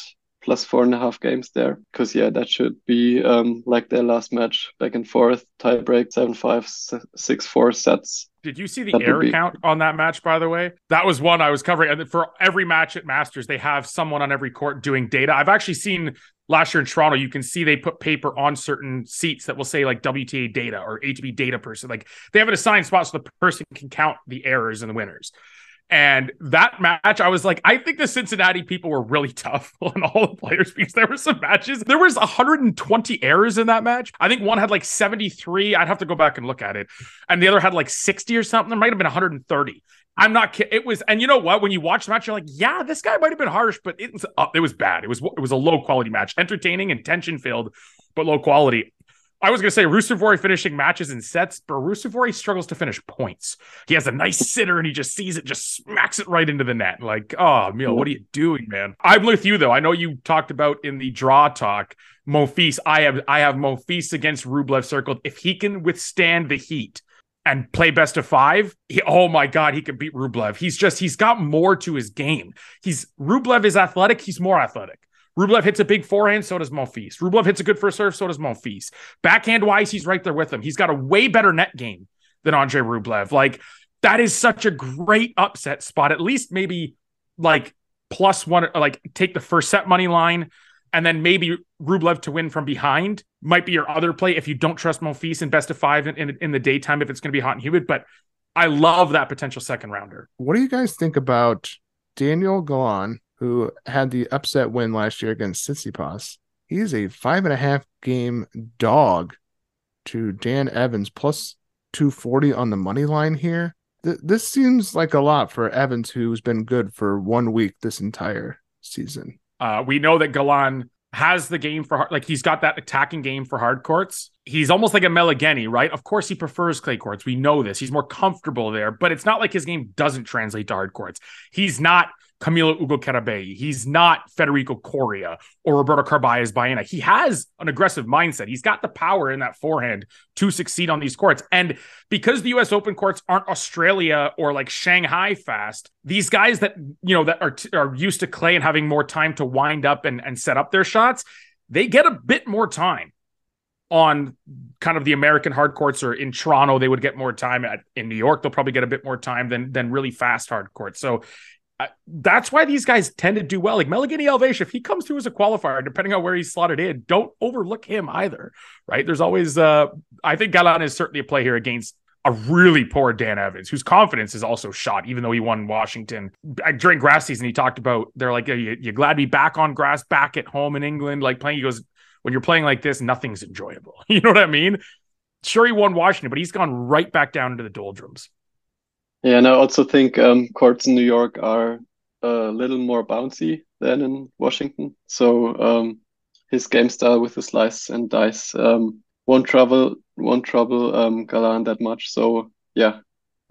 plus four and a half games there. Because yeah, that should be um, like their last match, back and forth, tiebreak, seven five, six four sets. Did you see the That error be- count on that match, by the way? That was one I was covering. And for every match at Masters, they have someone on every court doing data. I've actually seen last year in Toronto, you can see they put paper on certain seats that will say like WTA data or HB data person. Like they have an assigned spot so the person can count the errors and the winners. And that match, I was like, I think the Cincinnati people were really tough on all the players because there were some matches. There was 120 errors in that match. I think one had like 73. I'd have to go back and look at it. And the other had like 60 or something. There might have been 130. I'm not kidding. It was, and you know what? When you watch the match, you're like, yeah, this guy might have been harsh, but it was uh, it was bad. It was it was a low quality match, entertaining and tension filled, but low quality. I was going to say Ruusuvuori finishing matches in sets, but Ruusuvuori struggles to finish points. He has a nice sitter and he just sees it, just smacks it right into the net. Like, oh, Emil, what are you doing, man? I'm with you though. I know you talked about in the draw talk Monfils. I have I have Monfils against Rublev circled. If he can withstand the heat and play best of five, he, oh my god, he can beat Rublev. He's just he's got more to his game. He's Rublev is athletic. He's more athletic. Rublev hits a big forehand, so does Monfils. Rublev hits a good first serve, so does Monfils. Backhand wise, he's right there with him. He's got a way better net game than Andre Rublev. Like that is such a great upset spot. At least maybe like plus one, like take the first set money line, and then maybe Rublev to win from behind might be your other play if you don't trust Monfils in best of five in, in, in the daytime if it's going to be hot and humid. But I love that potential second rounder. What do you guys think about Daniel Galan, who had the upset win last year against Tsitsipas? He's a five and a half game dog to Dan Evans plus 240 on the money line here. Th- this seems like a lot for Evans, who's been good for one week this entire season. Uh, we know that Galan has the game for hard, like he's got that attacking game for hard courts. He's almost like a Meligeni, right? Of course, he prefers clay courts. We know this. He's more comfortable there, but it's not like his game doesn't translate to hard courts. He's not Camilo Ugo Carabelli. He's not Federico Coria or Roberto Carballes Baena. He has an aggressive mindset. He's got the power in that forehand to succeed on these courts. And because the US Open courts aren't Australia or like Shanghai fast, these guys that, you know, that are, are used to clay and having more time to wind up and, and set up their shots, they get a bit more time on kind of the American hard courts or in Toronto, they would get more time at in New York. They'll probably get a bit more time than, than really fast hard courts. So uh, that's why these guys tend to do well. Like Meligeni Alves, if he comes through as a qualifier, depending on where he's slotted in, don't overlook him either. Right? There's always, uh, I think Galan is certainly a play here against a really poor Dan Evans, whose confidence is also shot, even though he won Washington during grass season. He talked about they're like, you, you glad to be back on grass, back at home in England, like playing. He goes, when you're playing like this, nothing's enjoyable. You know what I mean? Sure, he won Washington, but he's gone right back down into the doldrums. Yeah, and I also think um, courts in New York are a little more bouncy than in Washington. So um, his game style with the slice and dice um, won't trouble won't trouble um, Galan that much. So yeah,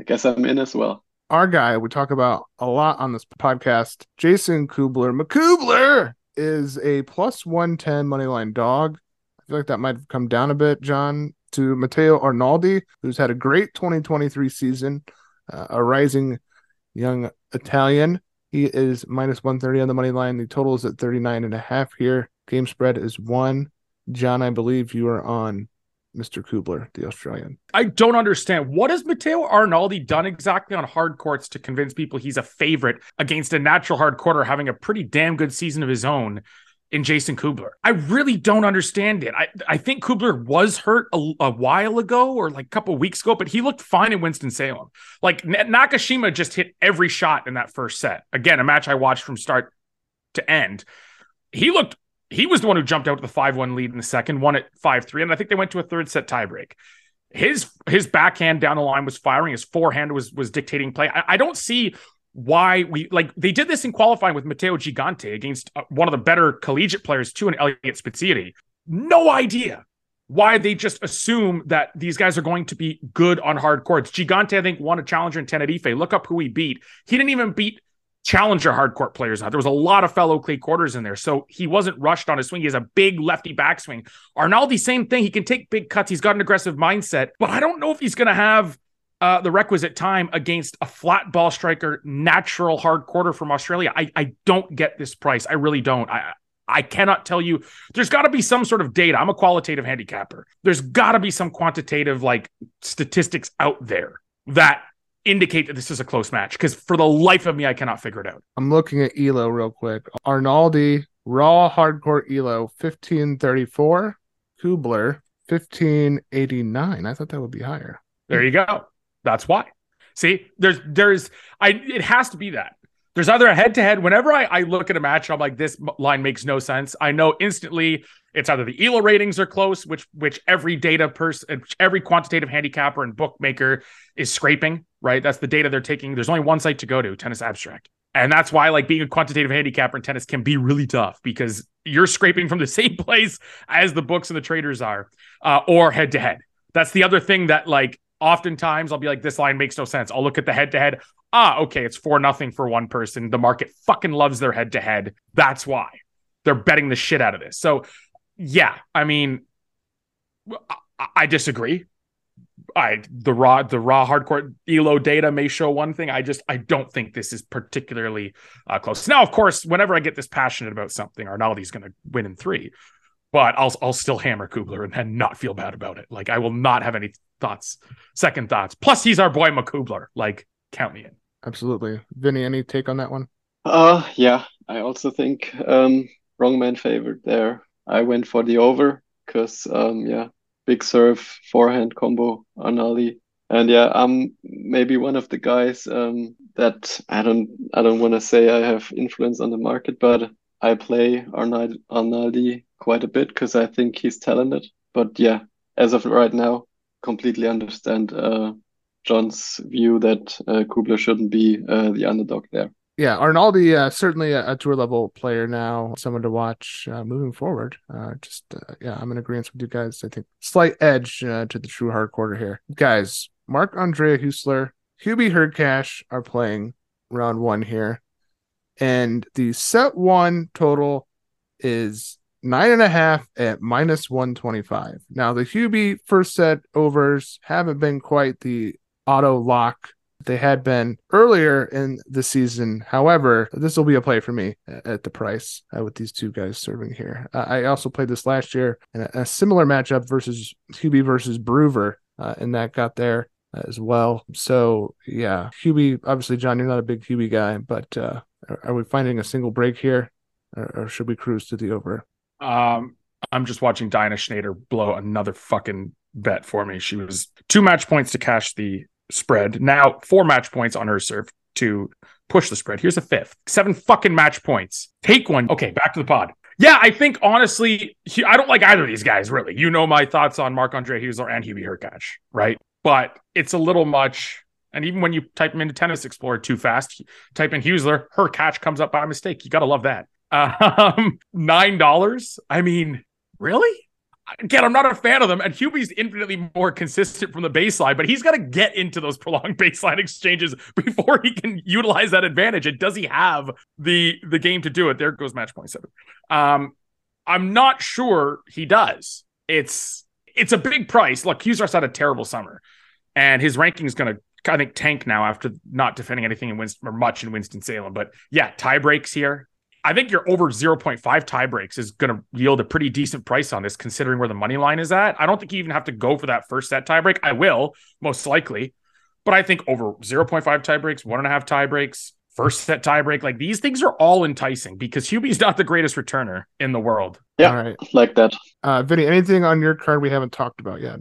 I guess I'm in as well. Our guy we talk about a lot on this podcast, Jason Kubler. McKubler is a plus 110 moneyline dog. I feel like that might have come down a bit, John, to Matteo Arnaldi, who's had a great 2023 season. Uh, a rising young Italian. He is minus 130 on the money line. The total is at 39 and a half here. Game spread is one. John, I believe you are on Mr. Kubler, the Australian. I don't understand. What has Matteo Arnaldi done exactly on hard courts to convince people he's a favorite against a natural hard courter having a pretty damn good season of his own in Jason Kubler? I really don't understand it. I, I think Kubler was hurt a, a while ago or like a couple weeks ago, but he looked fine in Winston-Salem. Like N- Nakashima just hit every shot in that first set. Again, a match I watched from start to end. He looked he was the one who jumped out to the 5-1 lead in the second, won at 5-3, and I think they went to a third set tiebreak. His his backhand down the line was firing, his forehand was was dictating play. I, I don't see why we like they did this in qualifying with Matteo Gigante against uh, one of the better collegiate players too, and Eliot Spizzirri. No idea why they just assume that these guys are going to be good on hard courts. Gigante, I think, won a challenger in Tenerife. Look up who he beat. He didn't even beat challenger hardcourt players out. There was a lot of fellow clay quarters in there. So he wasn't rushed on his swing. He has a big lefty backswing. Arnaldi, same thing. He can take big cuts. He's got an aggressive mindset, but I don't know if he's going to have uh, the requisite time against a flat ball striker, natural hard quarter from Australia. I, I don't get this price. I really don't. I, I cannot tell you. There's got to be some sort of data. I'm a qualitative handicapper. There's got to be some quantitative like statistics out there that indicate that this is a close match because for the life of me, I cannot figure it out. I'm looking at Elo real quick. Arnaldi, raw hardcore Elo, 1534. Kubler, 1589. I thought that would be higher. There you go. That's why. See, there's, there's, I, it has to be that. There's either a head to head. Whenever I, I look at a match, I'm like, this line makes no sense. I know instantly it's either the ELO ratings are close, which which every data person, every quantitative handicapper and bookmaker is scraping. Right, that's the data they're taking. There's only one site to go to, Tennis Abstract, and that's why like being a quantitative handicapper in tennis can be really tough because you're scraping from the same place as the books and the traders are, uh, or head to head. That's the other thing that like oftentimes I'll be like, this line makes no sense. I'll look at the head to head. Ah, okay, it's four nothing for one person. The market fucking loves their head to head. That's why they're betting the shit out of this. So, yeah, I mean, I, I disagree. I the raw the raw hardcore elo data may show one thing. I just I don't think this is particularly uh, close. Now, of course, whenever I get this passionate about something, Arnaldi's going to win in three, but I'll I'll still hammer Kubler and, and not feel bad about it. Like I will not have any thoughts, second thoughts. Plus, he's our boy McKubler. Like count me in. Absolutely, Vinny. Any take on that one? Uh yeah, I also think um, wrong man favored there. I went for the over because um yeah, big serve forehand combo Arnaldi. And yeah, I'm maybe one of the guys um, that I don't I don't want to say I have influence on the market, but I play Arnaldi, Arnaldi quite a bit because I think he's talented. But yeah, as of right now, completely understand uh, John's view that uh, Kubler shouldn't be uh, the underdog there. Yeah, Arnaldi uh, certainly a, a, tour level player now, someone to watch uh, moving forward. Uh, just uh, yeah, I'm in agreement with you guys. I think slight edge to the true hard quarter here, guys. Marc Andrea Huesler, Hubie Hurkacz are playing round one here, and the set one total is nine and a half at minus 125. Now, the Hubie first set overs haven't been quite the auto lock they had been earlier in the season. However, this will be a play for me at the price uh, with these two guys serving here. Uh, I also played this last year in a, a similar matchup versus Hubie versus Bruver, uh, and that got there as well. So, yeah, Hubie, obviously, John, you're not a big Hubie guy, but uh, are, we finding a single break here? Or, or should we cruise to the over? Um, I'm just watching Diana Schneider blow another fucking bet for me. She was two match points to cash the spread. Now four match points on her serve to push the spread. Here's a fifth. Seven fucking match points. Take one. Okay, back to the pod. Yeah, I think honestly, I don't like either of these guys really. You know my thoughts on Marc Andre Huesler and Hubie Hurkacz, right? But it's a little much. And even when you type him into Tennis Explorer too fast, type in Huesler, catch comes up by mistake. You got to love that. Um, nine dollars. I mean, really? Again, I'm not a fan of them, and Hubie's infinitely more consistent from the baseline, but he's got to get into those prolonged baseline exchanges before he can utilize that advantage. And does he have the the game to do it? There goes match point seven. Um, I'm not sure he does. It's it's a big price. Look, Huesler's had a terrible summer, and his ranking is going to I think tank now after not defending anything in Winston or much in Winston Salem. But yeah, tie breaks here. I think your over 0.5 tie breaks is going to yield a pretty decent price on this, considering where the money line is at. I don't think you even have to go for that first set tie break. I will, most likely. But I think over 0.5 tie breaks, one and a half tie breaks, first set tie break, like these things are all enticing because Hubie's not the greatest returner in the world. Yeah, All right. like that. Uh, Vinny, anything on your card we haven't talked about yet?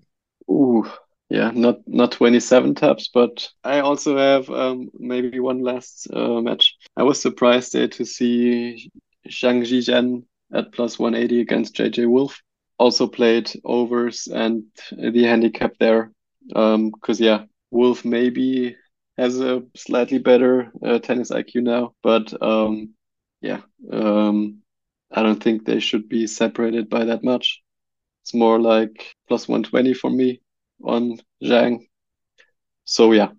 Ooh, yeah, not not 27 taps, but I also have um, maybe one last uh, match. I was surprised there to see Zhang Zhizhen at plus 180 against JJ Wolf. Also played overs and the handicap there. Um, because yeah, Wolf maybe has a slightly better uh, tennis IQ now, but um, yeah, um, I don't think they should be separated by that much. It's more like plus 120 for me on Zhang. So yeah,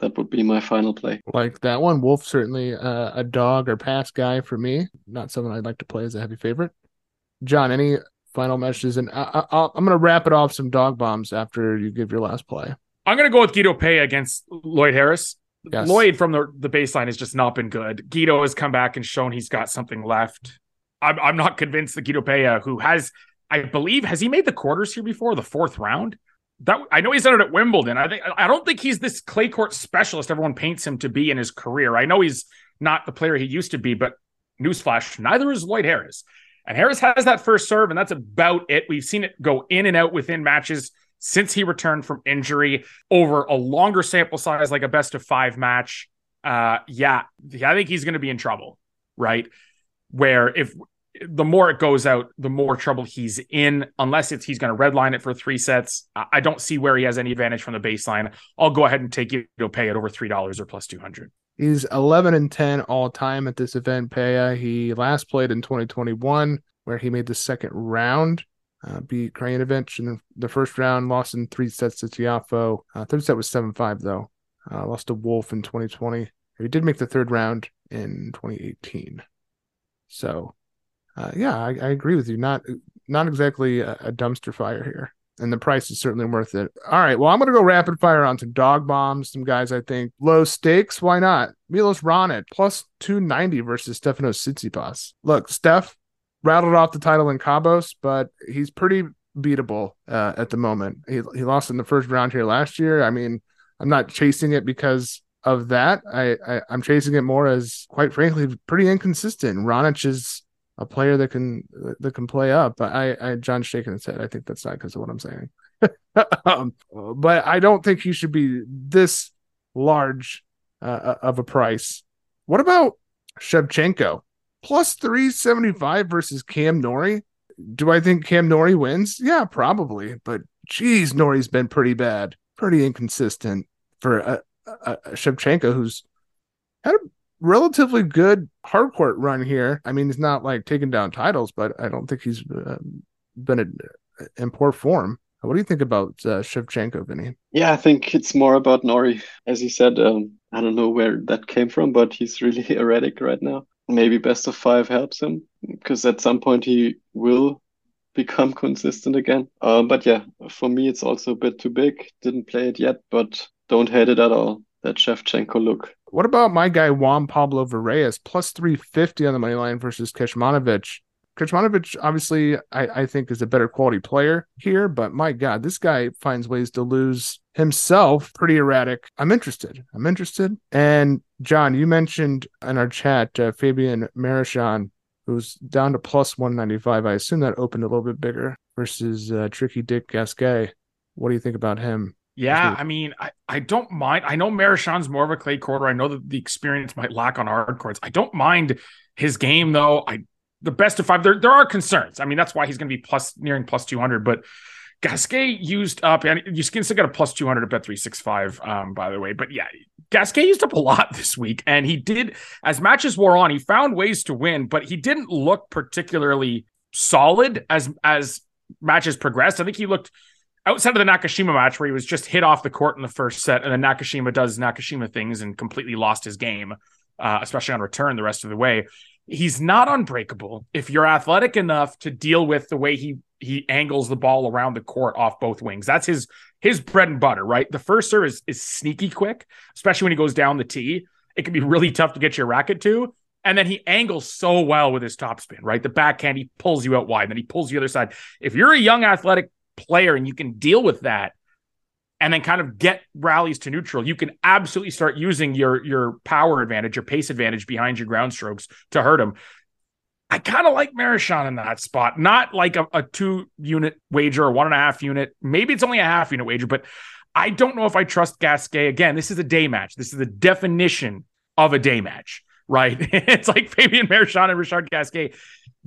that would be my final play. Like that one, Wolf certainly uh, a dog or pass guy for me. Not someone I'd like to play as a heavy favorite. John, any final messages? And I, I, I'm going to wrap it off some dog bombs after you give your last play. I'm going to go with Guido Pay against Lloyd Harris. Yes. Lloyd from the, the baseline has just not been good. Guido has come back and shown he's got something left. I'm, I'm not convinced that Guido Pella, who has, I believe, has he made the quarters here before the fourth round? That I know he's done it at Wimbledon. I think I don't think he's this clay court specialist everyone paints him to be in his career. I know he's not the player he used to be, but newsflash, neither is Lloyd Harris. And Harris has that first serve, and that's about it. We've seen it go in and out within matches since he returned from injury over a longer sample size, like a best of five match. Uh, yeah, I think he's going to be in trouble, right? Where if the more it goes out, the more trouble he's in, unless it's he's going to redline it for three sets. I don't see where he has any advantage from the baseline. I'll go ahead and take it. You'll pay it over $3 or plus 200. He's 11 and 10 all time at this event, Pella. He last played in 2021, where he made the second round, uh, beat Krajinovic in the first round, lost in three sets to Tiafoe. Uh, third set was 7 5, though. Uh, lost to Wolf in 2020. He did make the third round in 2018. So, uh, yeah, I, I, agree with you. Not not exactly a, a, dumpster fire here, and the price is certainly worth it. All right, well, I'm going to go rapid fire on some dog bombs. Some guys I think low stakes. Why not? Milos Raonic plus 290 versus Stefanos Tsitsipas. Look, Steph rattled off the title in Cabos, but he's pretty beatable uh, at the moment. He he lost in the first round here last year. I mean, I'm not chasing it because of that. I, I am chasing it more as, quite frankly, pretty inconsistent. Raonic is a player that can that can play up. But I, I John shaking his head. I think that's not because of what I'm saying. um, but I don't think he should be this large uh, of a price. What about Shevchenko plus three seventy five versus Cam Norrie. Do I think Cam Norrie wins? Yeah, probably. But geez, Norrie's been pretty bad, pretty inconsistent for a, a, a Shevchenko who's had a relatively good hardcourt run here. I mean, he's not like taking down titles, but I don't think he's uh, been a, in poor form. What do you think about uh, Shevchenko, Vinny? Yeah, I think it's more about Norrie. As you said, um, I don't know where that came from, but he's really erratic right now. Maybe best of five helps him because at some point he will become consistent again. Uh, but yeah, for me, it's also a bit too big. Didn't play it yet, but don't hate it at all. That Shevchenko look. What about my guy Juan Pablo Varillas plus 350 on the money line versus Kecmanovic? Kecmanovic, obviously, I, I think is a better quality player here, but my God, this guy finds ways to lose himself. Pretty erratic. I'm interested. I'm interested. And John, you mentioned in our chat uh, Fabian Marozsan, who's down to plus 195. I assume that opened a little bit bigger versus uh, Tricky Dick Gasquet. What do you think about him? Yeah, I mean, I, I don't mind. I know Marozsan's more of a clay quarter. I know that the experience might lack on hard courts. I don't mind his game though. I the best of five. There there are concerns. I mean, that's why he's going to be plus nearing plus two hundred. But Gasquet used up, and you can still get a plus two hundred at bet three six five. Um, by the way, but yeah, Gasquet used up a lot this week, and he did as matches wore on. He found ways to win, but he didn't look particularly solid as as matches progressed. I think he looked outside of the Nakashima match where he was just hit off the court in the first set, and then Nakashima does Nakashima things and completely lost his game, uh, especially on return the rest of the way. He's not unbreakable if you're athletic enough to deal with the way he he angles the ball around the court off both wings. That's his his bread and butter, right? The first serve is, is sneaky quick, especially when he goes down the tee. It can be really tough to get your racket to. And then he angles so well with his topspin, right? The backhand, he pulls you out wide, then he pulls the other side. If you're a young athletic player and you can deal with that and then kind of get rallies to neutral, you can absolutely start using your your power advantage, your pace advantage behind your ground strokes to hurt him. I kind of like Marozsan in that spot, not like a, a two unit wager or one and a half unit. Maybe it's only a half unit wager, but I don't know if I trust Gasquet. Again, this is a day match. This is the definition of a day match, right? it's like Fabian Marozsan and Richard Gasquet.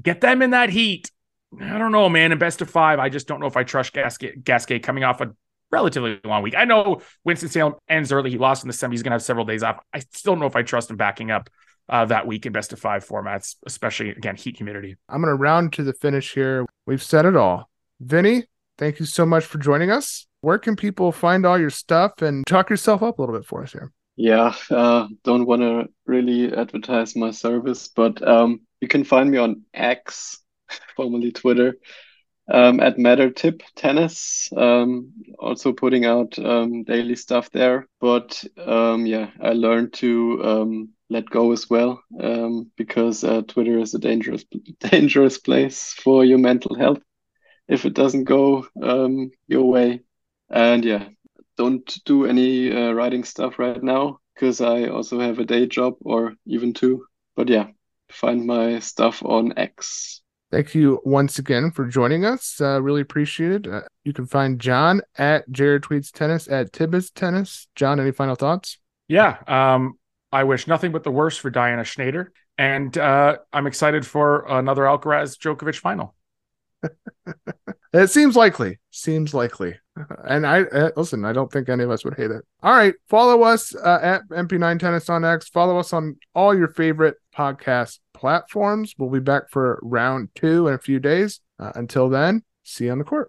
Get them in that heat. I don't know, man. In best of five, I just don't know if I trust Gasquet, Gasquet coming off a relatively long week. I know Winston-Salem ends early. He lost in the semi. He's going to have several days off. I still don't know if I trust him backing up uh, that week in best of five formats, especially again heat humidity. I'm going to round to the finish here. We've said it all. Vinny, thank you so much for joining us. Where can people find all your stuff and talk yourself up a little bit for us here? Yeah, uh, don't want to really advertise my service, but um, you can find me on X, formerly Twitter, um, at Matter Tip Tennis. Um, also putting out um, daily stuff there. But um, yeah, I learned to um, let go as well um, because uh, Twitter is a dangerous dangerous place for your mental health if it doesn't go um, your way. And yeah, don't do any uh, writing stuff right now because I also have a day job or even two. But yeah, find my stuff on X. Thank you once again for joining us. Uh, really appreciate it. Uh, you can find John at Jared Tweets Tennis at Tibbetts Tennis. John, any final thoughts? Yeah. Um, I wish nothing but the worst for Diana Schneider, and uh, I'm excited for another Alcaraz Djokovic final. it seems likely. Seems likely. And I uh, listen. I don't think any of us would hate it. All right, follow us uh, at MP9 Tennis on X. Follow us on all your favorite podcast platforms. We'll be back for round two in a few days. Uh, until then, see you on the court.